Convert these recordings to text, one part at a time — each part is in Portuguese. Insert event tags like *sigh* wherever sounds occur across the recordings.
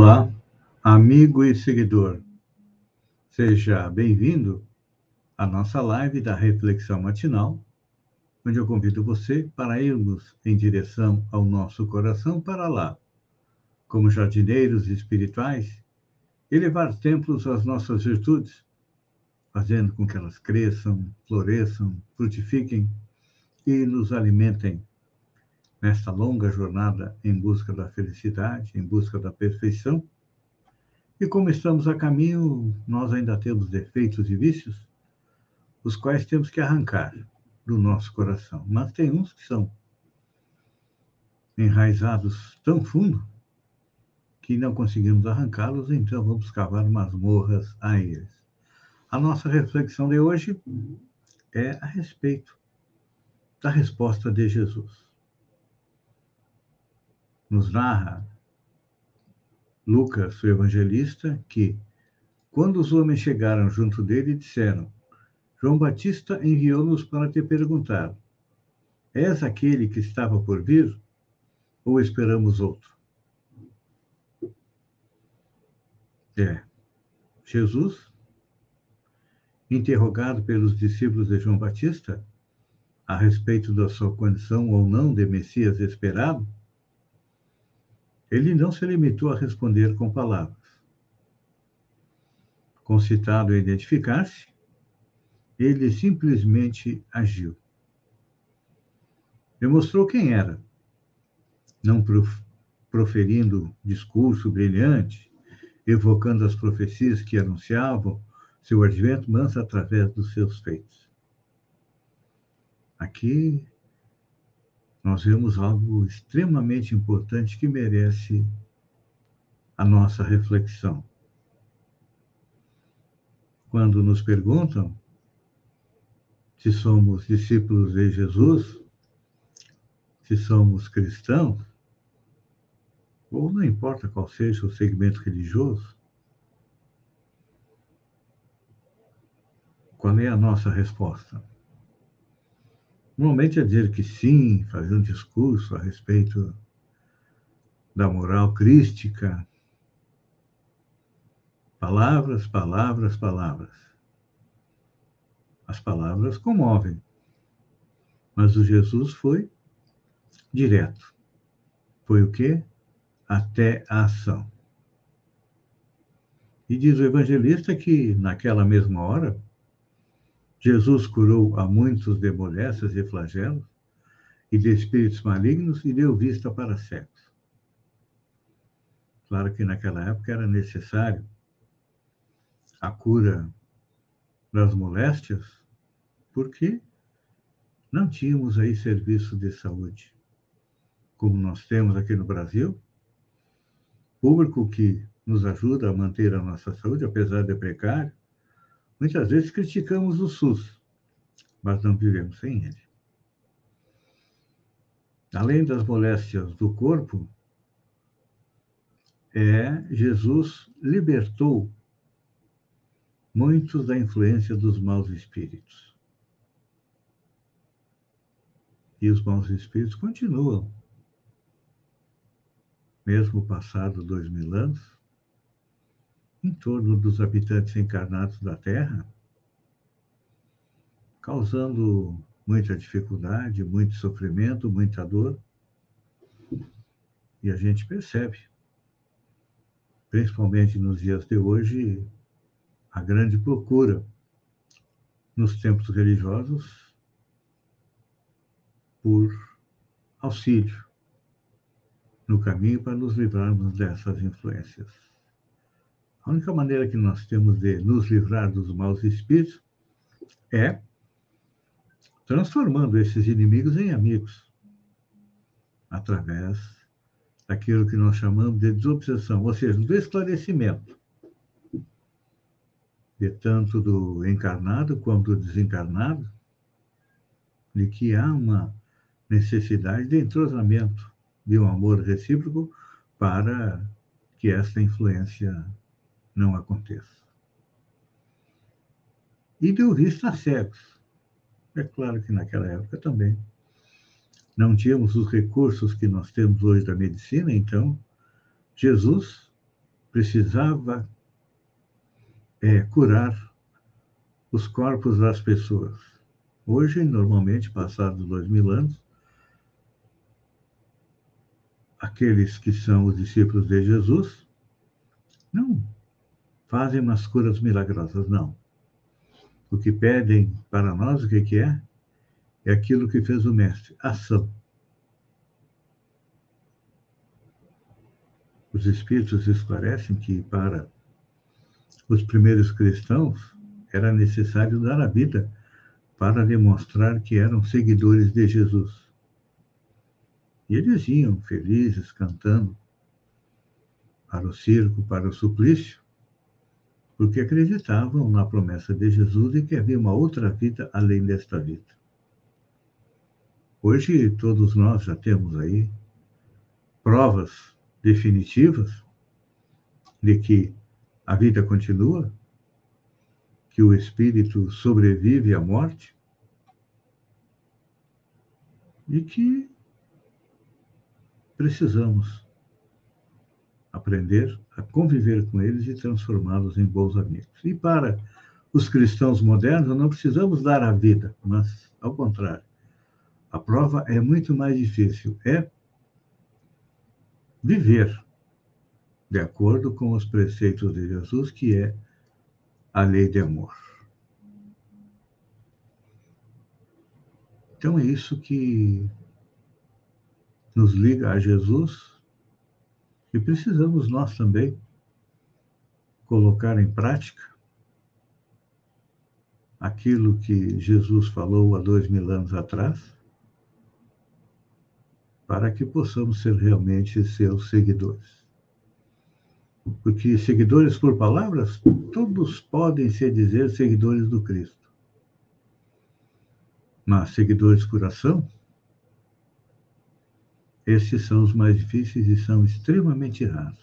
Olá, amigo e seguidor. Seja bem-vindo à nossa live da Reflexão Matinal, onde eu convido você para irmos em direção ao nosso coração para lá, como jardineiros espirituais, elevar templos às nossas virtudes, fazendo com que elas cresçam, floresçam, frutifiquem e nos alimentem nesta longa jornada em busca da felicidade, em busca da perfeição. E como estamos a caminho, nós ainda temos defeitos e vícios, os quais temos que arrancar do nosso coração. Mas tem uns que são enraizados tão fundo que não conseguimos arrancá-los, então vamos cavar masmorras a eles. A nossa reflexão de hoje é a respeito da resposta de Jesus nos narra Lucas, o evangelista, que, quando os homens chegaram junto dele, disseram: João Batista enviou-nos para te perguntar: És aquele que estava por vir? Ou esperamos outro? É. Jesus, interrogado pelos discípulos de João Batista a respeito da sua condição ou não de Messias esperado, ele não se limitou a responder com palavras. Concitado a identificar-se, ele simplesmente agiu. Demonstrou quem era, não proferindo discurso brilhante, evocando as profecias que anunciavam seu advento, mas através dos seus feitos. Aqui nós vemos algo extremamente importante que merece a nossa reflexão. Quando nos perguntam se somos discípulos de Jesus, se somos cristãos, ou não importa qual seja o segmento religioso, qual é a nossa resposta? Normalmente é dizer que sim, fazer um discurso a respeito da moral crística. Palavras, palavras, palavras. As palavras comovem, mas o Jesus foi direto. Foi o quê? Até a ação. E diz o evangelista que naquela mesma hora Jesus curou a muitos de moléstas e flagelos e de espíritos malignos e deu vista para cegos. Claro que naquela época era necessário a cura das moléstias, porque não tínhamos aí serviço de saúde, como nós temos aqui no Brasil, público que nos ajuda a manter a nossa saúde, apesar de precário, Muitas vezes criticamos o SUS, mas não vivemos sem ele. Além das moléstias do corpo, é Jesus libertou muitos da influência dos maus espíritos. E os maus espíritos continuam, mesmo passado dois mil anos, em torno dos habitantes encarnados da Terra, causando muita dificuldade, muito sofrimento, muita dor. E a gente percebe, principalmente nos dias de hoje, a grande procura nos templos religiosos por auxílio no caminho para nos livrarmos dessas influências. A única maneira que nós temos de nos livrar dos maus espíritos é transformando esses inimigos em amigos, através daquilo que nós chamamos de desobsessão, ou seja, do esclarecimento, de tanto do encarnado quanto do desencarnado, de que há uma necessidade de entrosamento, de um amor recíproco para que essa influência não aconteça. E de ouvir estar cegos. É claro que naquela época também não tínhamos os recursos que nós temos hoje da medicina, então Jesus precisava é, curar os corpos das pessoas. Hoje, normalmente, passados dois mil anos, aqueles que são os discípulos de Jesus não fazem umas curas milagrosas, não. O que pedem para nós, o que, que é? É aquilo que fez o Mestre, ação. Os Espíritos esclarecem que para os primeiros cristãos era necessário dar a vida para demonstrar que eram seguidores de Jesus. E eles iam felizes, cantando para o circo, para o suplício, porque acreditavam na promessa de Jesus e que havia uma outra vida além desta vida. Hoje, todos nós já temos aí provas definitivas de que a vida continua, que o espírito sobrevive à morte e que precisamos aprender a conviver com eles e transformá-los em bons amigos. E para os cristãos modernos, não precisamos dar a vida, mas, ao contrário, a prova é muito mais difícil é viver de acordo com os preceitos de Jesus, que é a lei de amor. Então é isso que nos liga a Jesus e precisamos nós também colocar em prática aquilo que Jesus falou há dois mil anos atrás, para que possamos ser realmente seus seguidores. Porque seguidores por palavras, todos podem se dizer seguidores do Cristo. Mas seguidores por ação, esses são os mais difíceis e são extremamente raros.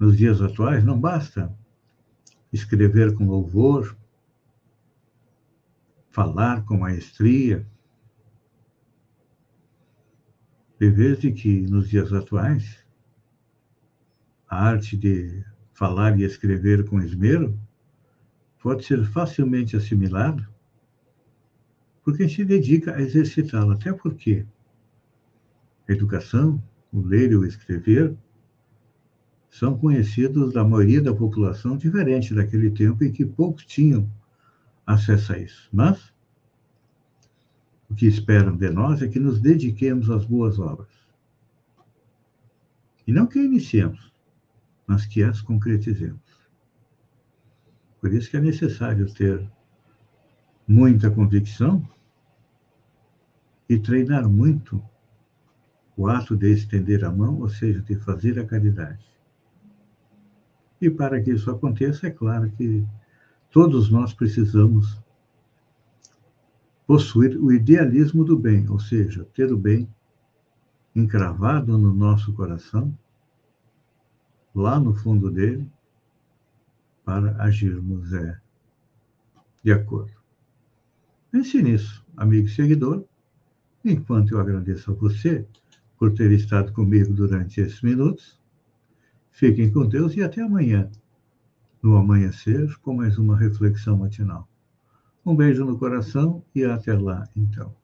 Nos dias atuais, não basta escrever com louvor, falar com maestria. Vez de que, nos dias atuais, a arte de falar e escrever com esmero pode ser facilmente assimilado por quem se dedica a exercitá-la. Até porque a educação, o ler e o escrever, são conhecidos da maioria da população, diferente daquele tempo em que poucos tinham acesso a isso. Mas o que esperam de nós é que nos dediquemos às boas obras. E não que iniciemos, mas que as concretizemos. Por isso que é necessário ter muita convicção e treinar muito o ato de estender a mão, ou seja, de fazer a caridade. E para que isso aconteça, é claro que todos nós precisamos possuir o idealismo do bem, ou seja, ter o bem encravado no nosso coração, lá no fundo dele, para agirmos é, de acordo. Pense nisso, amigo seguidor, enquanto eu agradeço a você por ter estado comigo durante esses minutos. Fiquem com Deus e até amanhã, no amanhecer, com mais uma reflexão matinal. Um beijo no coração e até lá, então.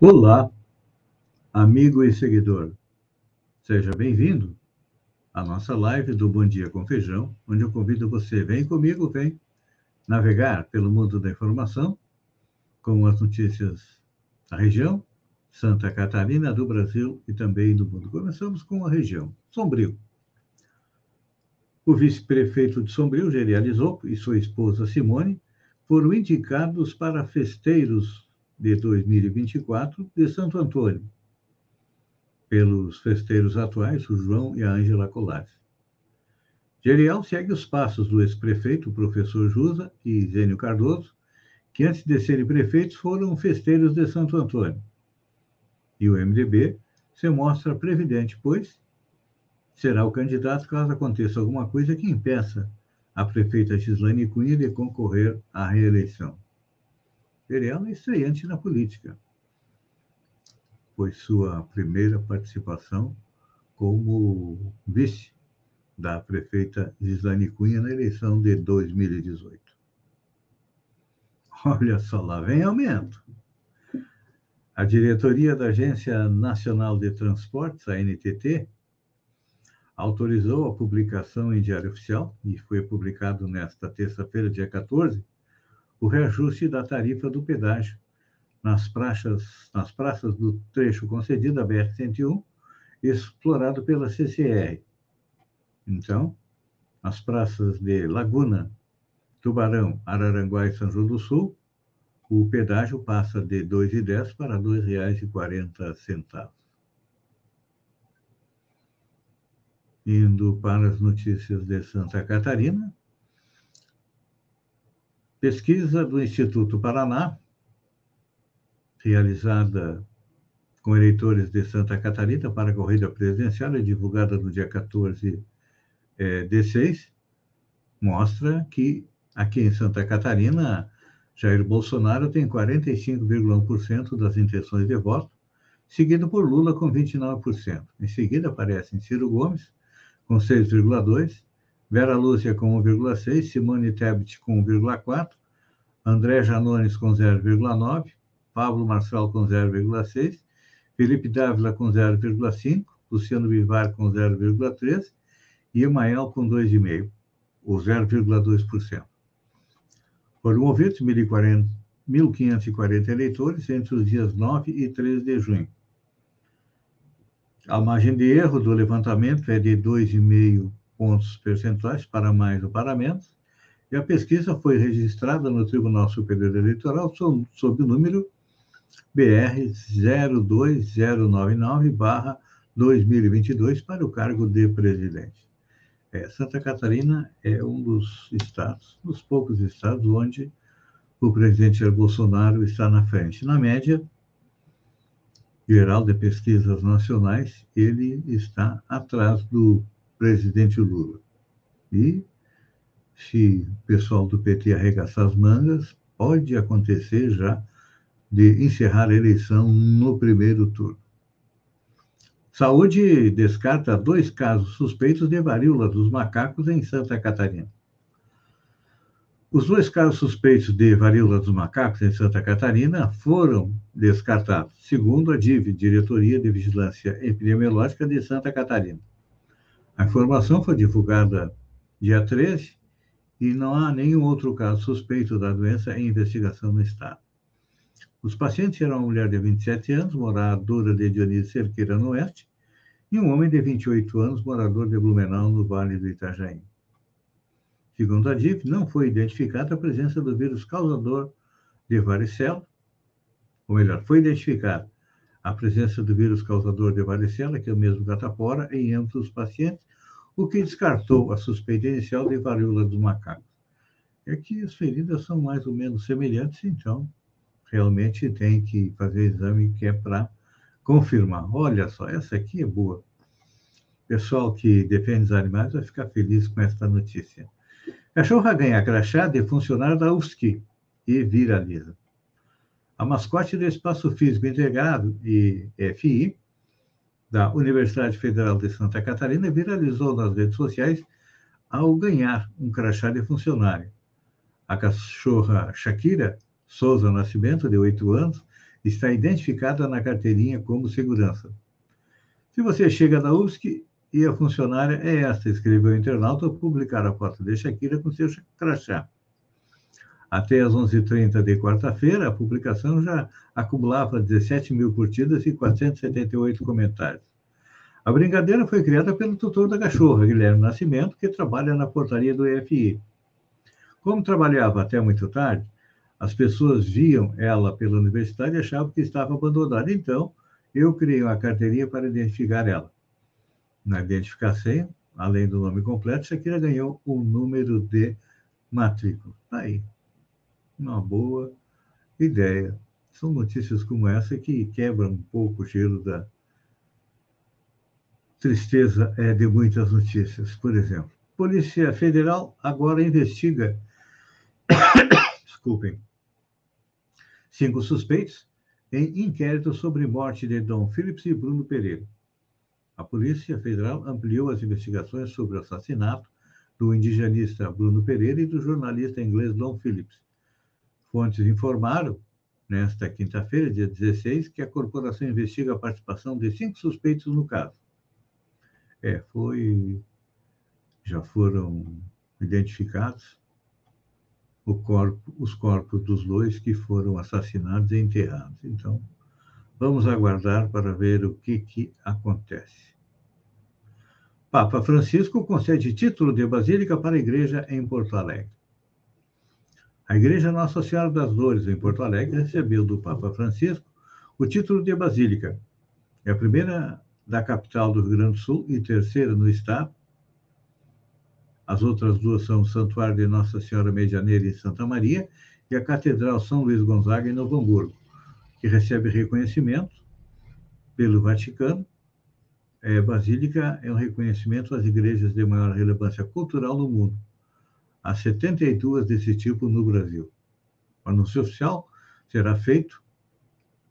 Olá, amigo e seguidor. Seja bem-vindo a nossa live do Bom Dia com Feijão, onde eu convido você, vem comigo, vem navegar pelo mundo da informação, com as notícias da região, Santa Catarina, do Brasil e também do mundo. Começamos com a região, Sombrio. O vice-prefeito de Sombrio, Gerializou, e sua esposa Simone foram indicados para festeiros de 2024 de Santo Antônio, pelos festeiros atuais, o João e a Ângela Colares. Gerial segue os passos do ex-prefeito, professor Jusa e Zênio Cardoso, que antes de serem prefeitos foram festeiros de Santo Antônio. E o MDB se mostra previdente, pois será o candidato caso aconteça alguma coisa que impeça a prefeita Gislaine Cunha de concorrer à reeleição. Gerial é estreante na política. Foi sua primeira participação como vice da prefeita Gislaine Cunha na eleição de 2018. Olha só, lá vem aumento. A diretoria da Agência Nacional de Transportes, a NTT, autorizou a publicação em Diário Oficial, e foi publicado nesta terça-feira, dia 14, o reajuste da tarifa do pedágio nas praças, nas praças do trecho concedido à BR-101, explorado pela CCR. Então, as praças de Laguna, Tubarão, Araranguá e São João do Sul, o pedágio passa de R$ 2,10 para R$ 2,40 indo para as notícias de Santa Catarina. Pesquisa do Instituto Paraná, realizada com eleitores de Santa Catarina para a corrida presidencial, é divulgada no dia 14 é, de 6, mostra que aqui em Santa Catarina, Jair Bolsonaro tem 45,1% das intenções de voto, seguido por Lula com 29%. Em seguida aparecem Ciro Gomes, com 6,2%, Vera Lúcia com 1,6%, Simone Tebet com 1,4%, André Janones com 0,9%, Pablo Marçal com 0,6%, Felipe Dávila com 0,5%, Luciano Bivar com 0,3% e Emael com 2,5%, ou 0,2%. Foram ouvidos 1.540 eleitores entre os dias 9 e 13 de junho. A margem de erro do levantamento é de 2,5 pontos percentuais para mais ou para menos, e a pesquisa foi registrada no Tribunal Superior Eleitoral sob, sob o número BR 02099-2022 para o cargo de presidente. É, Santa Catarina é um dos estados, dos poucos estados onde o presidente Jair Bolsonaro está na frente. Na média, Geral de Pesquisas Nacionais, ele está atrás do presidente Lula. E se o pessoal do PT arregaçar as mangas, pode acontecer já de encerrar a eleição no primeiro turno. Saúde descarta dois casos suspeitos de varíola dos macacos em Santa Catarina. Os dois casos suspeitos de varíola dos macacos em Santa Catarina foram descartados, segundo a DIV, Diretoria de Vigilância Epidemiológica de Santa Catarina. A informação foi divulgada dia 13 e não há nenhum outro caso suspeito da doença em investigação no estado. Os pacientes eram uma mulher de 27 anos, moradora de Dionísio Cerqueira, no oeste, e um homem de 28 anos, morador de Blumenau, no Vale do Itajaí. Segundo a DIF, não foi identificada a presença do vírus causador de varicela, ou melhor, foi identificada a presença do vírus causador de varicela, que é o mesmo catapora, em ambos os pacientes, o que descartou a suspeita inicial de varíola dos macacos. É que as feridas são mais ou menos semelhantes, então realmente tem que fazer exame que é para confirmar. Olha só, essa aqui é boa. Pessoal que defende os animais vai ficar feliz com esta notícia. Cachorra ganha crachá de funcionário da UFSC e viraliza. A mascote do Espaço Físico Integrado e FI da Universidade Federal de Santa Catarina viralizou nas redes sociais ao ganhar um crachá de funcionário. A cachorra Shakira Souza Nascimento, de 8 anos, está identificada na carteirinha como segurança. Se você chega na UFSC e a funcionária é esta, escreveu o internauta ao publicar a foto de Shakira com seu crachá. Até às 11h30 de quarta-feira, a publicação já acumulava 17 mil curtidas e 478 comentários. A brincadeira foi criada pelo tutor da cachorra, Guilherme Nascimento, que trabalha na portaria do EFI. Como trabalhava até muito tarde, as pessoas viam ela pela universidade e achavam que estava abandonada. Então, eu criei uma carteirinha para identificar ela. Na identificação, além do nome completo, Shakira ganhou o número de matrícula. Tá aí uma boa ideia. São notícias como essa que quebram um pouco o gelo da tristeza é, de muitas notícias. Por exemplo, Polícia Federal agora investiga, *coughs* desculpem, cinco suspeitos em inquérito sobre morte de Dom Phillips e Bruno Pereira. A Polícia Federal ampliou as investigações sobre o assassinato do indigenista Bruno Pereira e do jornalista inglês Dom Phillips, Fontes informaram, nesta quinta-feira, dia 16, que a corporação investiga a participação de cinco suspeitos no caso. É, foi. Já foram identificados corpo, os corpos dos dois que foram assassinados e enterrados. Então, vamos aguardar para ver o que, que acontece. Papa Francisco concede título de basílica para a igreja em Porto Alegre. A Igreja Nossa Senhora das Dores, em Porto Alegre, recebeu do Papa Francisco o título de Basílica. É a primeira da capital do Rio Grande do Sul e terceira no estado. As outras duas são o Santuário de Nossa Senhora Medianeira em Santa Maria e a Catedral São Luís Gonzaga em Novo Hamburgo, que recebe reconhecimento pelo Vaticano. É, Basílica é um reconhecimento às igrejas de maior relevância cultural no mundo há 72 desse tipo no Brasil. O anúncio oficial será feito,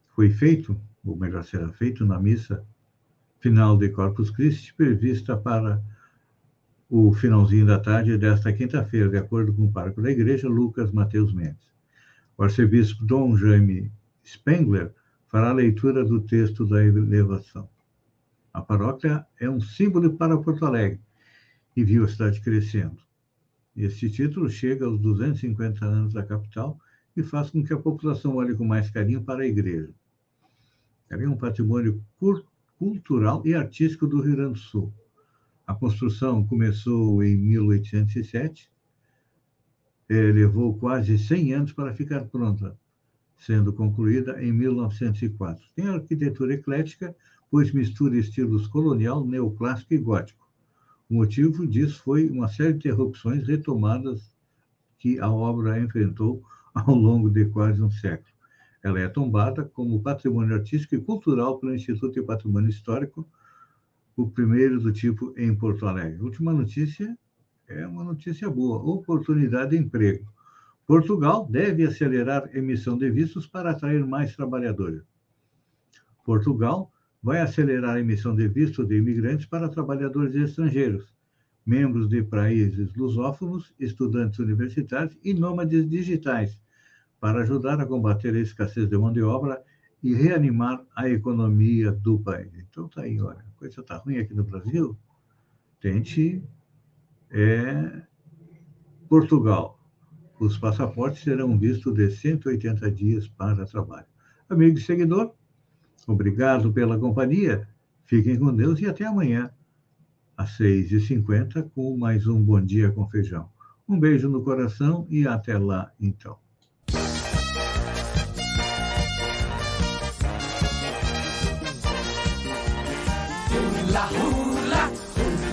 foi feito, ou melhor, será feito na missa final de Corpus Christi, prevista para o finalzinho da tarde desta quinta-feira, de acordo com o parco da igreja, Lucas Mateus Mendes. O arcebispo Dom Jaime Spengler fará a leitura do texto da elevação. A paróquia é um símbolo para Porto Alegre e viu a cidade crescendo. Este título chega aos 250 anos da capital e faz com que a população olhe com mais carinho para a igreja. Ela é um patrimônio cultural e artístico do Rio Grande do Sul. A construção começou em 1807, eh, levou quase 100 anos para ficar pronta, sendo concluída em 1904. Tem arquitetura eclética, pois mistura estilos colonial, neoclássico e gótico. O motivo disso foi uma série de interrupções retomadas que a obra enfrentou ao longo de quase um século. Ela é tombada como patrimônio artístico e cultural pelo Instituto de Patrimônio Histórico, o primeiro do tipo em Porto Alegre. Última notícia é uma notícia boa: oportunidade de emprego. Portugal deve acelerar emissão de vistos para atrair mais trabalhadores. Portugal vai acelerar a emissão de visto de imigrantes para trabalhadores estrangeiros, membros de países lusófonos, estudantes universitários e nômades digitais, para ajudar a combater a escassez de mão de obra e reanimar a economia do país. Então tá aí, olha, a coisa está ruim aqui no Brasil. Tente é, Portugal. Os passaportes serão vistos de 180 dias para trabalho. Amigo e seguidor, Obrigado pela companhia. Fiquem com Deus e até amanhã, às 6h50, com mais um Bom Dia com Feijão. Um beijo no coração e até lá, então.